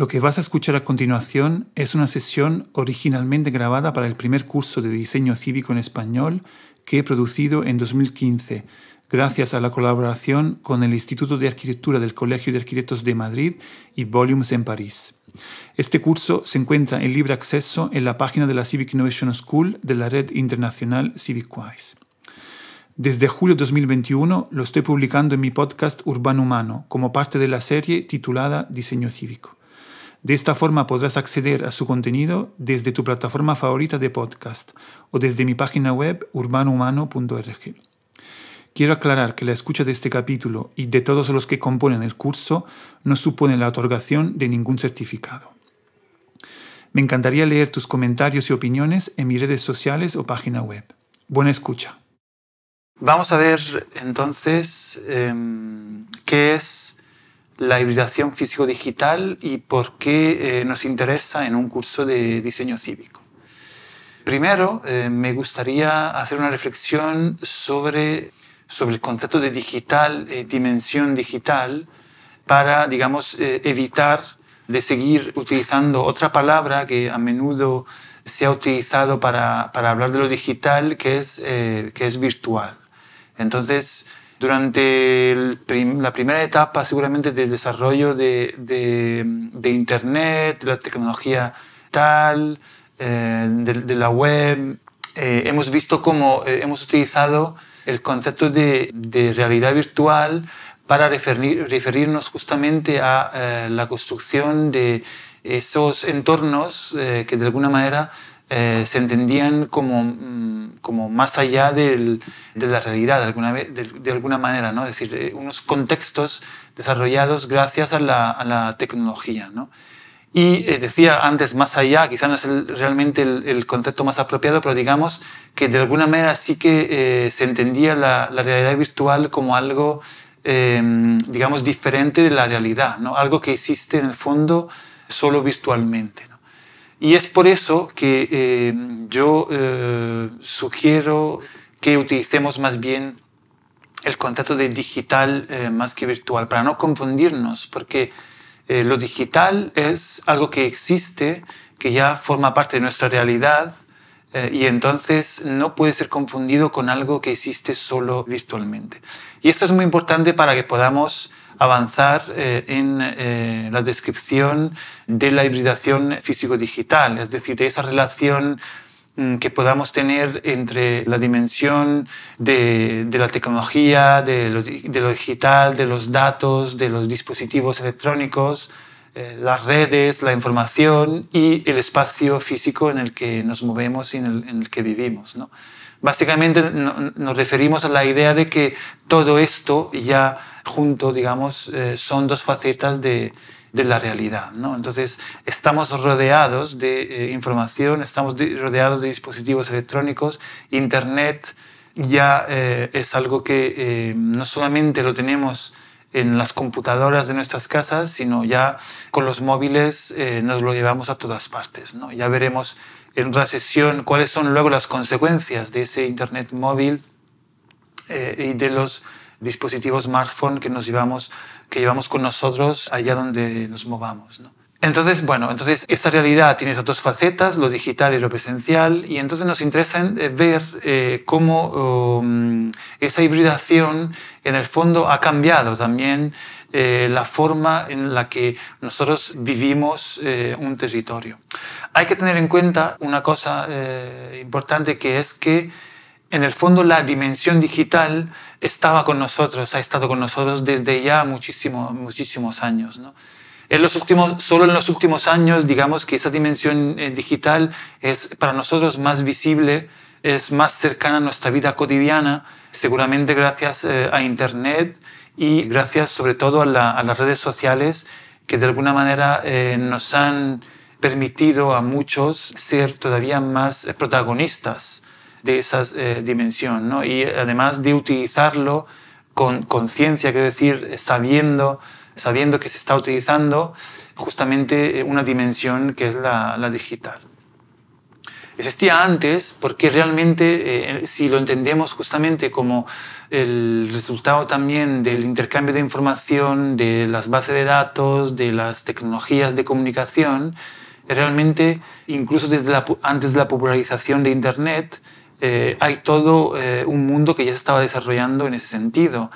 Lo que vas a escuchar a continuación es una sesión originalmente grabada para el primer curso de diseño cívico en español que he producido en 2015, gracias a la colaboración con el Instituto de Arquitectura del Colegio de Arquitectos de Madrid y Volumes en París. Este curso se encuentra en libre acceso en la página de la Civic Innovation School de la red internacional CivicWise. Desde julio de 2021 lo estoy publicando en mi podcast Urbano Humano como parte de la serie titulada Diseño Cívico. De esta forma podrás acceder a su contenido desde tu plataforma favorita de podcast o desde mi página web urbanohumano.org. Quiero aclarar que la escucha de este capítulo y de todos los que componen el curso no supone la otorgación de ningún certificado. Me encantaría leer tus comentarios y opiniones en mis redes sociales o página web. Buena escucha. Vamos a ver entonces em, qué es la hibridación físico-digital y por qué eh, nos interesa en un curso de diseño cívico. Primero, eh, me gustaría hacer una reflexión sobre sobre el concepto de digital, eh, dimensión digital, para, digamos, eh, evitar de seguir utilizando otra palabra que a menudo se ha utilizado para, para hablar de lo digital, que es, que es virtual. Entonces, durante la primera etapa seguramente del desarrollo de, Internet, de la tecnología tal, de, de, la web, hemos visto cómo hemos utilizado el concepto de, realidad virtual para referirnos justamente a eh, la construcción de esos entornos eh, que de alguna manera eh, se entendían como, mm, como más allá de la realidad, de alguna, manera, ¿no? es decir, unos contextos desarrollados gracias a la, tecnología. ¿no? Y eh, decía antes, más allá, quizá no es realmente el, concepto más apropiado, pero digamos que de alguna manera sí que eh, se entendía la, realidad virtual como algo, em, digamos, diferente de la realidad, ¿no? algo que existe en el fondo solo virtualmente. Y es por eso que em, yo eh, sugiero que utilicemos más bien el concepto de digital más que virtual, para no confundirnos, porque eh, lo digital es algo que existe, que ya forma parte de nuestra realidad eh, y entonces no puede ser confundido con algo que existe solo virtualmente. Y esto es muy importante para que podamos avanzar eh, en la descripción de la hibridación físico-digital, es decir, de esa relación Mm, que podamos tener entre la dimensión de, la tecnología, de lo, digital, de los datos, de los dispositivos electrónicos, eh, las redes, la información y el espacio físico en el que nos movemos y en el, que vivimos. Básicamente nos referimos a la idea de que todo esto ya junto, digamos, eh, son dos facetas de, de la realidad. ¿no? Entonces, estamos rodeados de eh, información, estamos rodeados de dispositivos electrónicos, Internet ya eh, es algo que no solamente lo tenemos en las computadoras de nuestras casas, sino ya con los móviles nos lo llevamos a todas partes. ¿no? Ya veremos en otra sesión cuáles son luego las consecuencias de ese Internet móvil y de los dispositivos smartphone que nos llevamos que llevamos con nosotros allá donde nos movamos. Entonces, bueno, entonces esta realidad tiene esas dos facetas, lo digital y lo presencial, y entonces nos interesa eh, ver eh, cómo um, esa hibridación en el fondo ha cambiado también eh, la forma en la que nosotros vivimos un territorio. Hay que tener en cuenta una cosa importante que es que en el fondo la dimensión digital estaba con nosotros, ha estado con nosotros desde ya muchísimo, muchísimos años. ¿no? En los últimos, solo en los últimos años, digamos que esa dimensión eh, digital es para nosotros más visible, es más cercana a nuestra vida cotidiana, seguramente gracias eh, a Internet y gracias sobre todo a, las redes sociales que de alguna manera eh, nos han permitido a muchos ser todavía más protagonistas de esa eh, dimensión. Y además de utilizarlo con conciencia, quiero decir, sabiendo, sabiendo que se está utilizando justamente eh, una dimensión que es la, digital. existía antes porque realmente, eh, si lo entendemos justamente como el resultado también del intercambio de información, de las bases de datos, de las tecnologías de comunicación, realmente, incluso antes de la popularización de Internet, eh, hay todo eh, un mundo que ya se estaba desarrollando en ese sentido.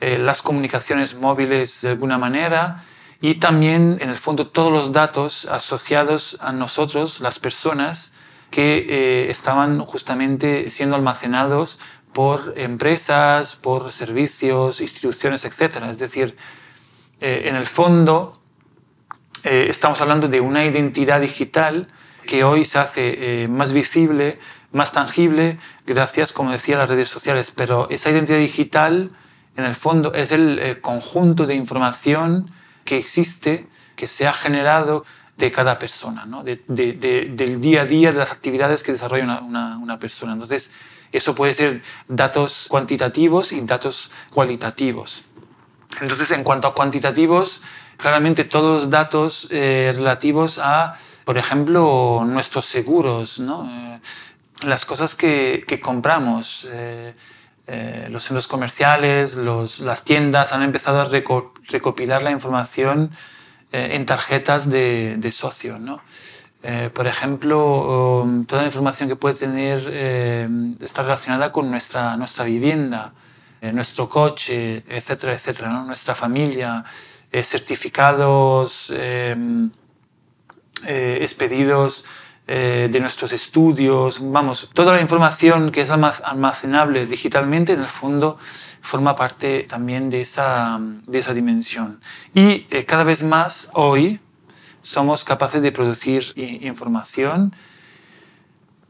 las comunicaciones móviles de alguna manera, y también, en el fondo, todos los datos asociados a nosotros, las personas, que eh, estaban justamente siendo almacenados por empresas, por servicios, instituciones, etc. Es decir, eh, en el fondo, eh, estamos hablando de una identidad digital que hoy se hace más visible, más tangible, gracias, como decía, a las redes sociales. Pero esa identidad digital, en el fondo, es el conjunto de información que existe, que se ha generado de cada persona, ¿no? de, del día a día, de las actividades que desarrolla una, una, persona. Entonces, eso puede ser datos cuantitativos y datos cualitativos. Entonces, en cuanto a cuantitativos, claramente todos los datos eh, relativos a, por ejemplo, nuestros seguros, ¿no? Eh, las cosas que, que compramos. Eh, eh, los centros comerciales, las tiendas han empezado a recopilar la información eh, en tarjetas de, socio. ¿no? Por ejemplo, um, toda la información que puede tener está relacionada con nuestra, nuestra vivienda, nuestro coche, etcétera, etcétera, nuestra familia, certificados expedidos eh, de nuestros estudios, vamos, toda la información que es almacenable digitalmente, en el fondo forma parte también de esa, de esa dimensión. Y eh, cada vez más hoy somos capaces de producir información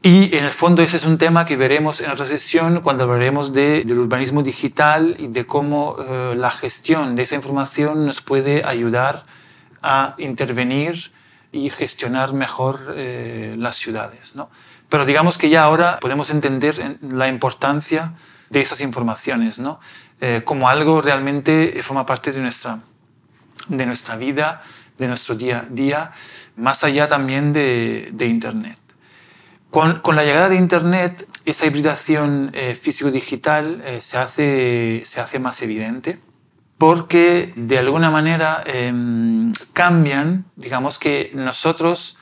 y en el fondo ese es un tema que veremos en otra sesión cuando hablaremos de, del urbanismo digital y de cómo eh, la gestión de esa información nos puede ayudar a intervenir y gestionar mejor eh, las ciudades. ¿no? Pero digamos que ya ahora podemos entender la importancia de esas informaciones ¿no? Eh, como algo realmente forma parte de nuestra, de nuestra vida, de nuestro día a día, más allá también de, de Internet. Con, con, la llegada de Internet, esa hibridación eh, físico-digital se, hace, se hace más evidente porque de alguna manera em, cambian, digamos que nosotros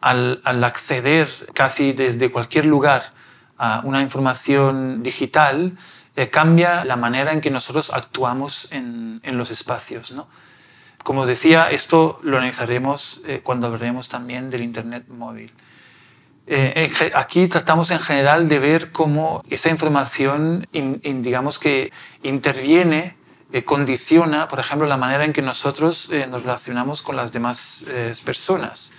al, acceder casi desde cualquier lugar a una información digital, eh, cambia la manera en que nosotros actuamos en, los espacios. Como decía, esto lo analizaremos eh, cuando hablaremos también del Internet móvil. Eh, aquí tratamos en general de ver cómo esa información, digamos que interviene eh, condiciona, por ejemplo, la manera en que nosotros eh, nos relacionamos con las demás eh, personas.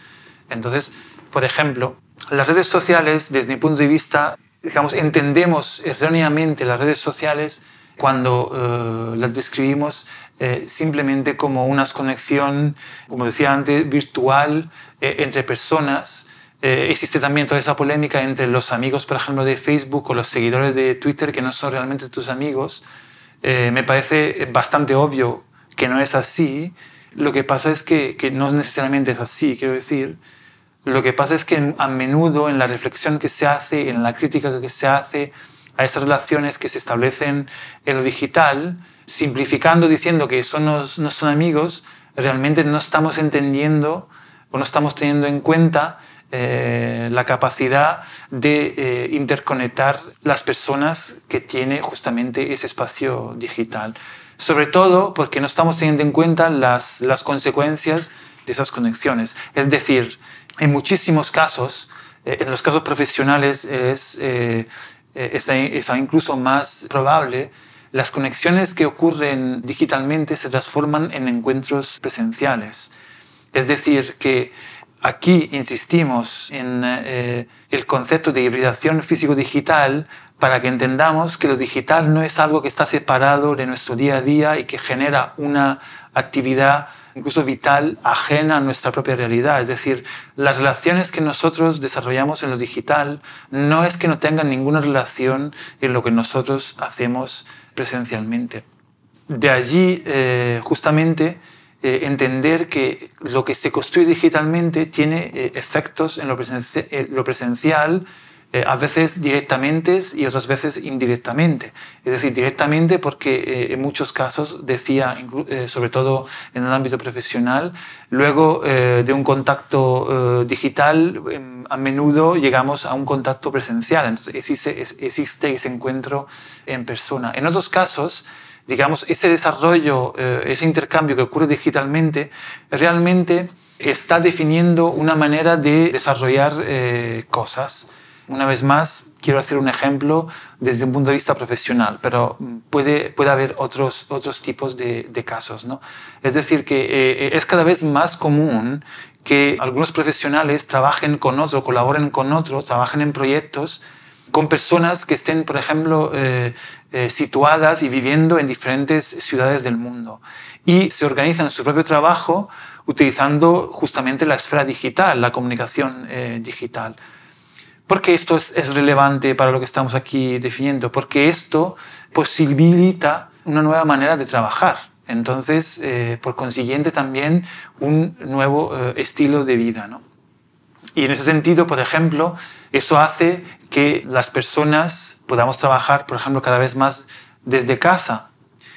Entonces, por ejemplo, las redes sociales, desde mi punto de vista, digamos, entendemos erróneamente las redes sociales cuando las describimos simplemente como una conexión, como decía antes, virtual entre personas. existe también toda esa polémica entre los amigos, por ejemplo, de Facebook o los seguidores de Twitter que no son realmente tus amigos. Eh, me parece bastante obvio que no es así. Lo que pasa es que, que, no necesariamente es así, quiero decir. Lo que pasa es que a menudo en la reflexión que se hace, en la crítica que se hace a esas relaciones que se establecen en lo digital, simplificando diciendo que eso no, no son amigos, realmente no estamos entendiendo o no estamos teniendo en cuenta eh, la capacidad de eh, interconectar las personas que tiene justamente ese espacio digital. Sobre todo porque no estamos teniendo en cuenta las, las consecuencias de esas conexiones. Es decir, en muchísimos casos, eh, en los casos profesionales es, es, es incluso más probable las conexiones que ocurren digitalmente se transforman en encuentros presenciales. Es decir, que Aquí insistimos en eh, el concepto de hibridación físico-digital para que entendamos que lo digital no es algo que está separado de nuestro día a día y que genera una actividad incluso vital ajena a nuestra propia realidad. Es decir, las relaciones que nosotros desarrollamos en lo digital no es que no tengan ninguna relación en lo que nosotros hacemos presencialmente. De allí, eh, justamente, eh, entender que lo que se construye digitalmente tiene eh, efectos en lo, lo presencial, eh, a veces directamente y otras veces indirectamente. Es decir, directamente porque en muchos casos, decía, sobre todo en el ámbito profesional, luego de un contacto digital, em, a menudo llegamos a un contacto presencial. Entonces existe, existe ese encuentro en persona. En otros casos, digamos, ese desarrollo, eh, ese intercambio que ocurre digitalmente, realmente está definiendo una manera de desarrollar eh, cosas. Una vez más, quiero hacer un ejemplo desde un punto de vista profesional, pero puede, puede haber otros, otros tipos de, casos. ¿no? Es decir, que eh, es cada vez más común que algunos profesionales trabajen con otro, colaboren con otro, trabajen en proyectos con personas que estén, por ejemplo, eh, situadas y viviendo en diferentes ciudades del mundo. Y se organizan su propio trabajo utilizando justamente la esfera digital, la comunicación eh, digital. ¿Por qué esto es, es, relevante para lo que estamos aquí definiendo? Porque esto posibilita una nueva manera de trabajar. Entonces, por consiguiente, también un nuevo estilo de vida. ¿no? Y en ese sentido, por ejemplo, eso hace que las personas podamos trabajar, por ejemplo, cada vez más desde casa.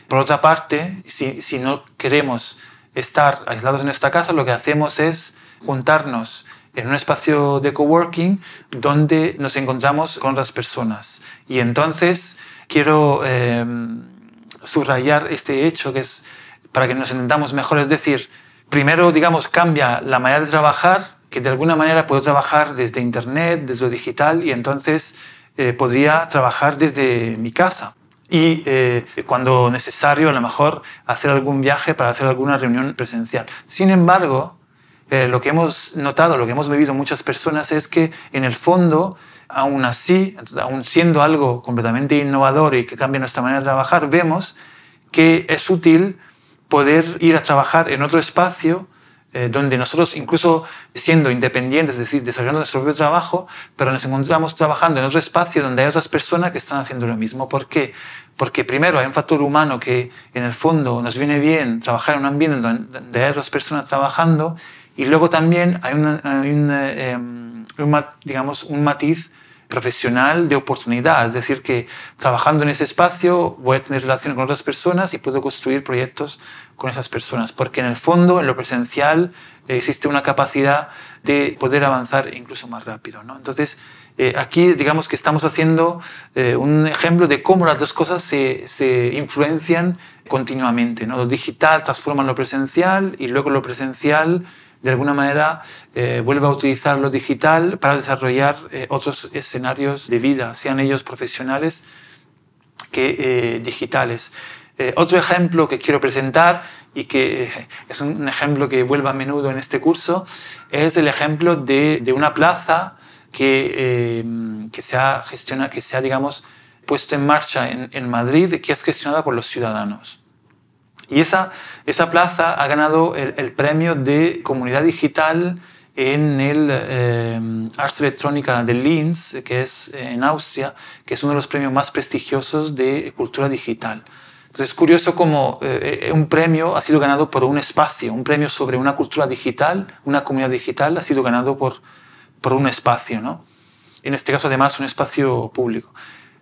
Por otra parte, si, si no queremos estar aislados en nuestra casa, lo que hacemos es juntarnos en un espacio de coworking donde nos encontramos con otras personas. Y entonces quiero eh, subrayar este hecho que es para que nos entendamos mejor, es decir, primero, digamos, cambia la manera de trabajar que de alguna manera puedo trabajar desde Internet, desde lo digital, y entonces eh, podría trabajar desde mi casa. Y eh, cuando necesario, a lo mejor, hacer algún viaje para hacer alguna reunión presencial. Sin embargo, eh, lo que hemos notado, lo que hemos vivido muchas personas es que, en el fondo, aún así, aún siendo algo completamente innovador y que cambia nuestra manera de trabajar, vemos que es útil poder ir a trabajar en otro espacio eh, donde nosotros, incluso siendo independientes, es decir, desarrollando nuestro propio trabajo, pero nos encontramos trabajando en otro espacio donde hay otras personas que están haciendo lo mismo. ¿Por qué? Porque primero hay un factor humano que en el fondo nos viene bien trabajar en un ambiente donde hay otras personas trabajando y luego también hay, em, un, digamos, un matiz profesional de oportunidad, es decir, que trabajando en ese espacio voy a tener relación con otras personas y puedo construir proyectos con esas personas, porque en el fondo, en lo presencial, existe una capacidad de poder avanzar incluso más rápido. ¿no? Entonces, eh, aquí digamos que estamos haciendo eh, un ejemplo de cómo las dos cosas se, se influencian continuamente. ¿no? Lo digital transforma lo presencial y luego lo presencial de alguna manera eh, vuelve a utilizar lo digital para desarrollar eh, otros escenarios de vida, sean ellos profesionales que eh, digitales. otro ejemplo que quiero presentar y que es un ejemplo que vuelve a menudo en este curso es el ejemplo de, de una plaza que, que, se ha gestionado, que se ha, digamos, puesto en marcha en, en Madrid, que es gestionada por los ciudadanos. Y esa, esa plaza ha ganado el, premio de comunidad digital en el eh, Arts Electrónica de Linz, que es eh, en Austria, que es uno de los premios más prestigiosos de cultura digital. Entonces es curioso cómo eh, un premio ha sido ganado por un espacio, un premio sobre una cultura digital, una comunidad digital, ha sido ganado por, por un espacio, ¿no? En este caso, además, un espacio público.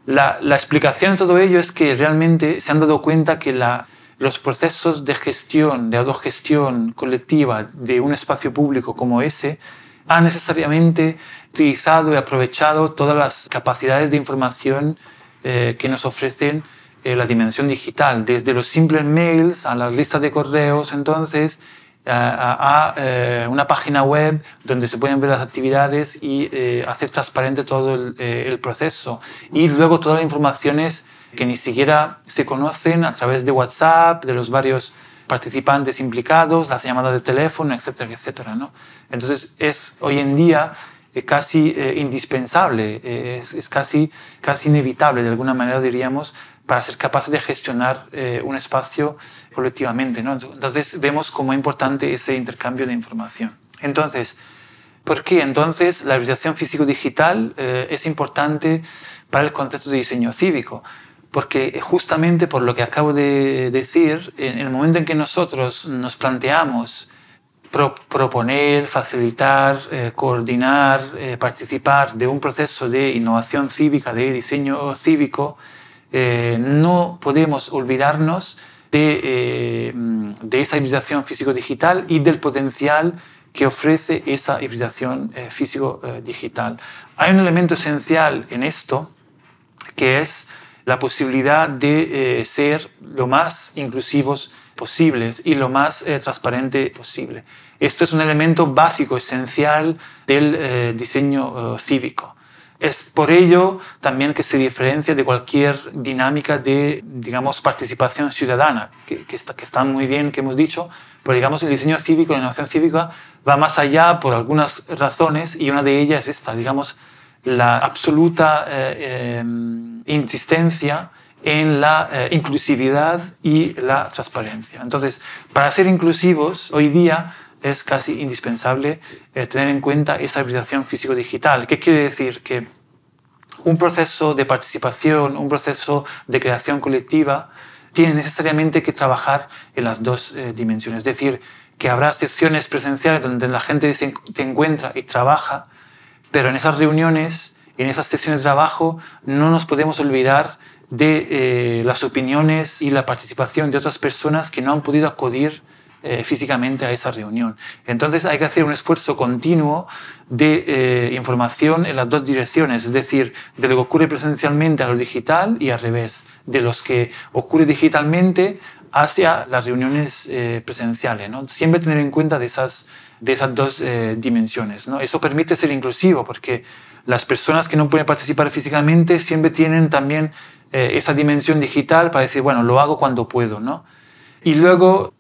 La, la explicación de todo ello es que realmente se han dado cuenta que la, los procesos de gestión, de autogestión colectiva de un espacio público como ese, han necesariamente utilizado y aprovechado todas las capacidades de información eh, que nos ofrecen eh, la dimensión digital, desde los simples mails a las listas de correos, entonces, a, eh, una página web donde se pueden ver las actividades y hacer transparente todo el, proceso. Y luego todas las informaciones que ni siquiera se conocen a través de WhatsApp, de los varios participantes implicados, las llamadas de teléfono, etcétera, etcétera. ¿no? Entonces es hoy en día eh, casi eh, indispensable, eh, es, casi, casi inevitable, de alguna manera diríamos, para ser capaces de gestionar un espacio colectivamente. ¿no? Entonces vemos cómo es importante ese intercambio de información. Entonces, ¿por qué entonces la realización físico-digital es importante para el concepto de diseño cívico? Porque justamente por lo que acabo de decir, en el momento en que nosotros nos planteamos proponer, facilitar, eh, coordinar, eh, participar de un proceso de innovación cívica, de diseño cívico, eh, no podemos olvidarnos de, de esa hibridación físico-digital y del potencial que ofrece esa hibridación físico-digital. Hay un elemento esencial en esto que es la posibilidad de ser lo más inclusivos posibles y lo más eh, transparente posible. Esto es un elemento básico, esencial del eh, diseño eh, cívico. Es por ello también que se diferencia de cualquier dinámica de, digamos, participación ciudadana, que, que, está, que está muy bien, que hemos dicho, pero digamos el diseño cívico, la innovación cívica va más allá por algunas razones y una de ellas es esta, digamos, la absoluta insistencia en la eh, inclusividad y la transparencia. Entonces, para ser inclusivos, hoy día es casi indispensable eh, tener en cuenta esa habilitación físico-digital. ¿Qué quiere decir? Que un proceso de participación, un proceso de creación colectiva, tiene necesariamente que trabajar en las dos eh, dimensiones. Es decir, que habrá sesiones presenciales donde la gente se encuentra y trabaja, pero en esas reuniones, en esas sesiones de trabajo, no nos podemos olvidar de eh, las opiniones y la participación de otras personas que no han podido acudir eh, físicamente a esa reunión. Entonces hay que hacer un esfuerzo continuo de eh, información en las dos direcciones, es decir, de lo que ocurre presencialmente a lo digital y al revés, de los que ocurre digitalmente hacia las reuniones presenciales. ¿no? Siempre tener en cuenta de esas, de esas dos dimensiones. ¿no? Eso permite ser inclusivo porque las personas que no pueden participar físicamente siempre tienen también eh, esa dimensión digital para decir, bueno, lo hago cuando puedo, ¿no? Y luego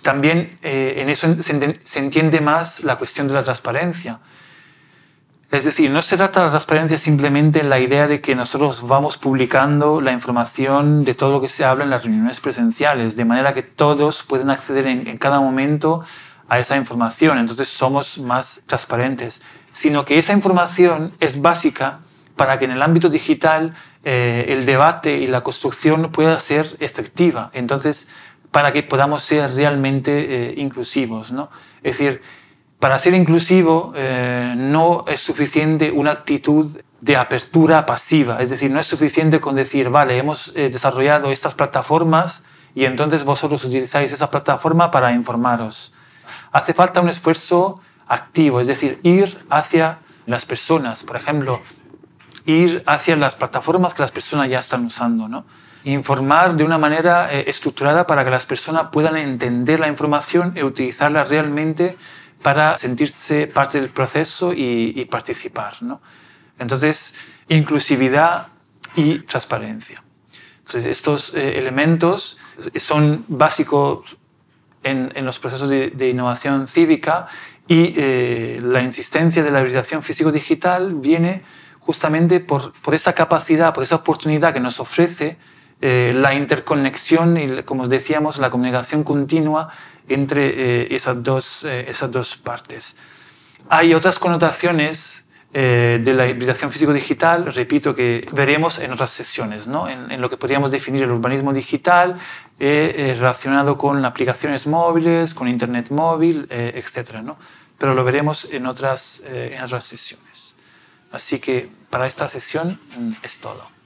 también eh, en eso se, entiende más la cuestión de la transparencia. Es decir, no se trata de la transparencia simplemente en la idea de que nosotros vamos publicando la información de todo lo que se habla en las reuniones presenciales, de manera que todos pueden acceder en cada momento a esa información, entonces somos más transparentes, sino que esa información es básica para que en el ámbito digital eh, el debate y la construcción pueda ser efectiva. Entonces, para que podamos ser realmente eh, inclusivos. ¿no? Es decir, para ser inclusivo eh, no es suficiente una actitud de apertura pasiva, es decir, no es suficiente con decir, vale, hemos desarrollado estas plataformas y entonces vosotros utilizáis esa plataforma para informaros. Hace falta un esfuerzo activo, es decir, ir hacia las personas. Por ejemplo, ir hacia las plataformas que las personas ya están usando, ¿no? Informar de una manera eh, estructurada para que las personas puedan entender la información y utilizarla realmente para sentirse parte del proceso y, participar, ¿no? Entonces, inclusividad y transparencia. Entonces, estos eh, elementos son básicos en, los procesos de, innovación cívica y eh, la insistencia de la habilitación físico-digital viene justamente por, por esa capacidad, por esa oportunidad que nos ofrece eh, la interconexión y, como decíamos, la comunicación continua entre eh, esas, dos, eh, esas dos partes. Hay otras connotaciones de la hibridación físico-digital, repito, que veremos en otras sesiones, ¿no? en, lo que podríamos definir el urbanismo digital relacionado con aplicaciones móviles, con Internet móvil, etc. ¿no? Pero lo veremos en otras, en otras sesiones. Así que para esta sesión mm, es todo.